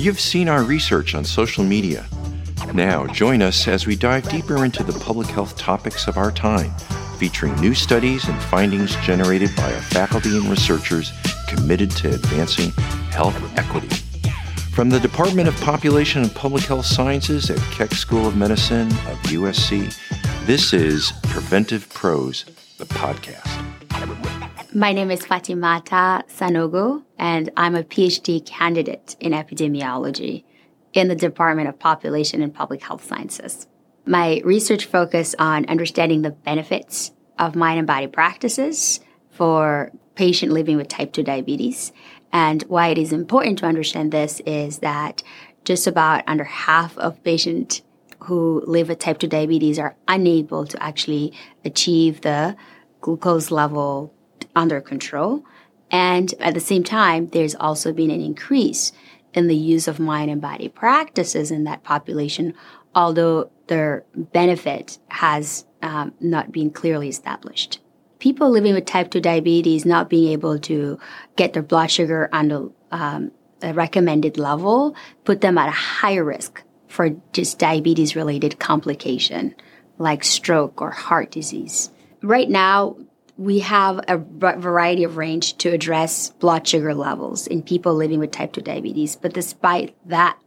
You've seen our research on social media. Now, join us as we dive deeper into the public health topics of our time, featuring new studies and findings generated by our faculty and researchers committed to advancing health equity. From the Department of Population and Public Health Sciences at Keck School of Medicine of USC, this is Preventive Dose, the podcast. My name is Fatimata Sanogo, and I'm a PhD candidate in epidemiology in the Department of Population and Public Health Sciences. My research focus on understanding the benefits of mind and body practices for patient living with type 2 diabetes. And why it is important to understand this is that just about under half of patients who live with type 2 diabetes are unable to actually achieve the glucose level under control. And at the same time, there's also been an increase in the use of mind and body practices in that population, although their benefit has um, not been clearly established. People living with type 2 diabetes not being able to get their blood sugar under um, a recommended level put them at a higher risk for just diabetes related complication like stroke or heart disease. Right now, we have a variety of range to address blood sugar levels in people living with type 2 diabetes. But despite that,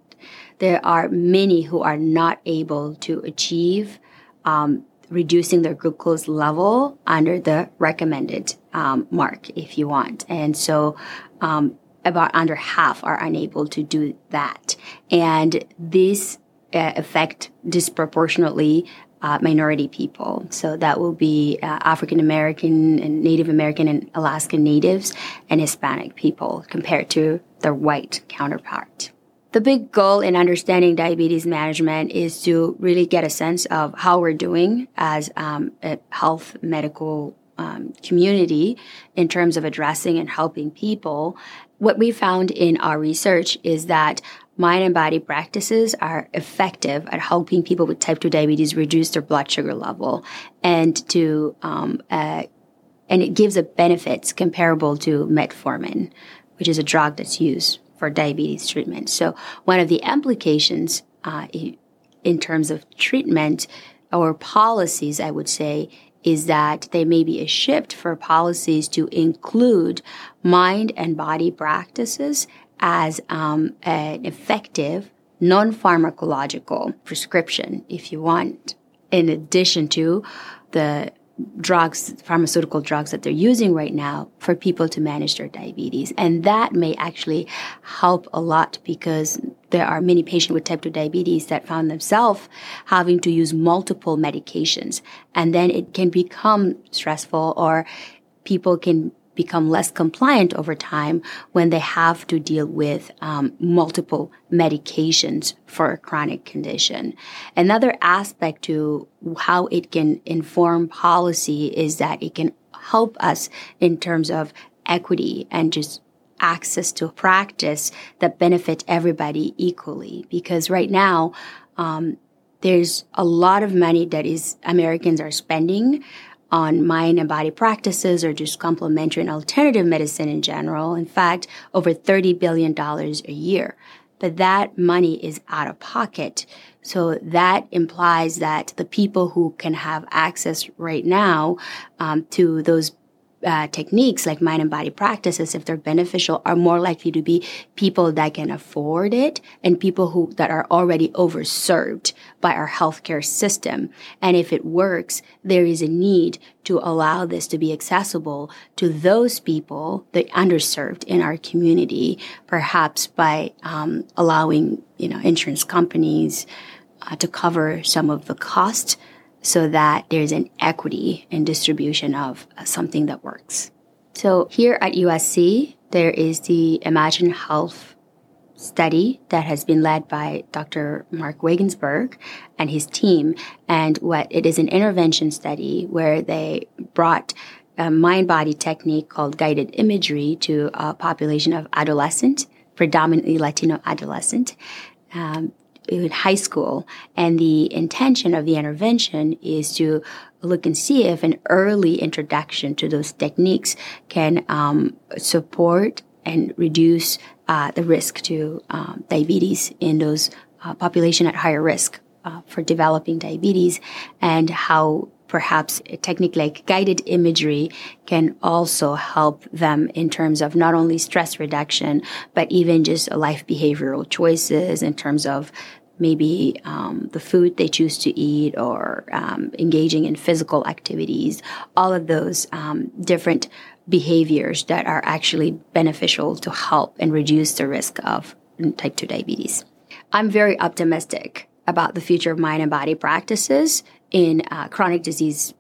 there are many who are not able to achieve um, reducing their glucose level under the recommended um, mark if you want. And so, um, about under half are unable to do that. And this uh, affect disproportionately uh, minority people. So that will be uh, African American and Native American and Alaskan Natives and Hispanic people compared to their white counterpart. The big goal in understanding diabetes management is to really get a sense of how we're doing as um, a health medical um, community in terms of addressing and helping people. What we found in our research is that mind and body practices are effective at helping people with type 2 diabetes reduce their blood sugar level and to um, uh, and it gives a benefits comparable to metformin which is a drug that's used for diabetes treatment. So one of the implications uh, in terms of treatment or policies i would say is that there may be a shift for policies to include mind and body practices as um, an effective non pharmacological prescription, if you want, in addition to the drugs, pharmaceutical drugs that they're using right now for people to manage their diabetes. And that may actually help a lot because there are many patients with type 2 diabetes that found themselves having to use multiple medications. And then it can become stressful or people can become less compliant over time when they have to deal with um, multiple medications for a chronic condition. Another aspect to how it can inform policy is that it can help us in terms of equity and just access to practice that benefit everybody equally. Because right now, um, there's a lot of money that is Americans are spending on mind and body practices or just complementary and alternative medicine in general. In fact, over $30 billion a year. But that money is out of pocket. So that implies that the people who can have access right now um, to those uh, techniques like mind and body practices, if they're beneficial, are more likely to be people that can afford it and people who that are already overserved by our healthcare system. And if it works, there is a need to allow this to be accessible to those people, the underserved in our community, perhaps by um, allowing you know insurance companies uh, to cover some of the cost so that there's an equity in distribution of something that works. So here at USC, there is the Imagine Health study that has been led by Dr. Marc Weigensberg and his team. And what it is an intervention study where they brought a mind body technique called guided imagery to a population of adolescent, predominantly Latino adolescent. Um, in high school. And the intention of the intervention is to look and see if an early introduction to those techniques can um, support and reduce uh, the risk to um, diabetes in those uh, population at higher risk uh, for developing diabetes and how perhaps a technique like guided imagery can also help them in terms of not only stress reduction, but even just life behavioral choices in terms of maybe um, the food they choose to eat or um, engaging in physical activities, all of those um, different behaviors that are actually beneficial to help and reduce the risk of type 2 diabetes. I'm very optimistic about the future of mind and body practices in uh, chronic disease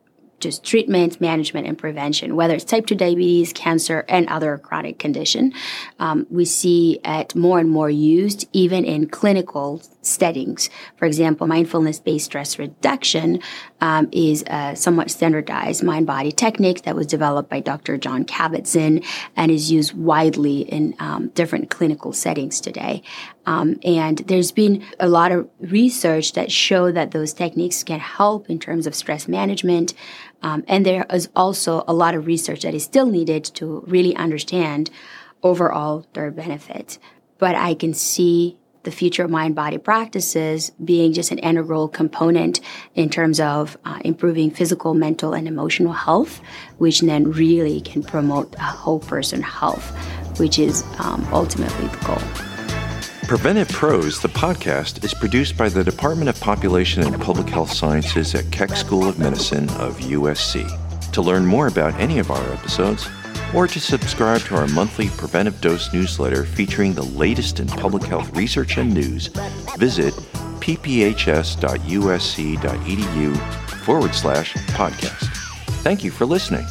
just treatment, management, and prevention, whether it's type 2 diabetes, cancer, and other chronic condition. Um, we see it more and more used even in clinical settings. For example, mindfulness-based stress reduction um, is a somewhat standardized mind-body technique that was developed by Dr. Jon Kabat-Zinn and is used widely in um, different clinical settings today. Um, and there's been a lot of research that show that those techniques can help in terms of stress management. Um, and there is also a lot of research that is still needed to really understand overall their benefit. But I can see the future of mind body practices being just an integral component in terms of uh, improving physical, mental, and emotional health, which then really can promote a whole person health, which is um, ultimately the goal. Preventive Dose, the podcast, is produced by the Department of Population and Public Health Sciences at Keck School of Medicine of USC. To learn more about any of our episodes, or to subscribe to our monthly Preventive Dose newsletter featuring the latest in public health research and news, visit pphs.usc.edu forward slash podcast. Thank you for listening.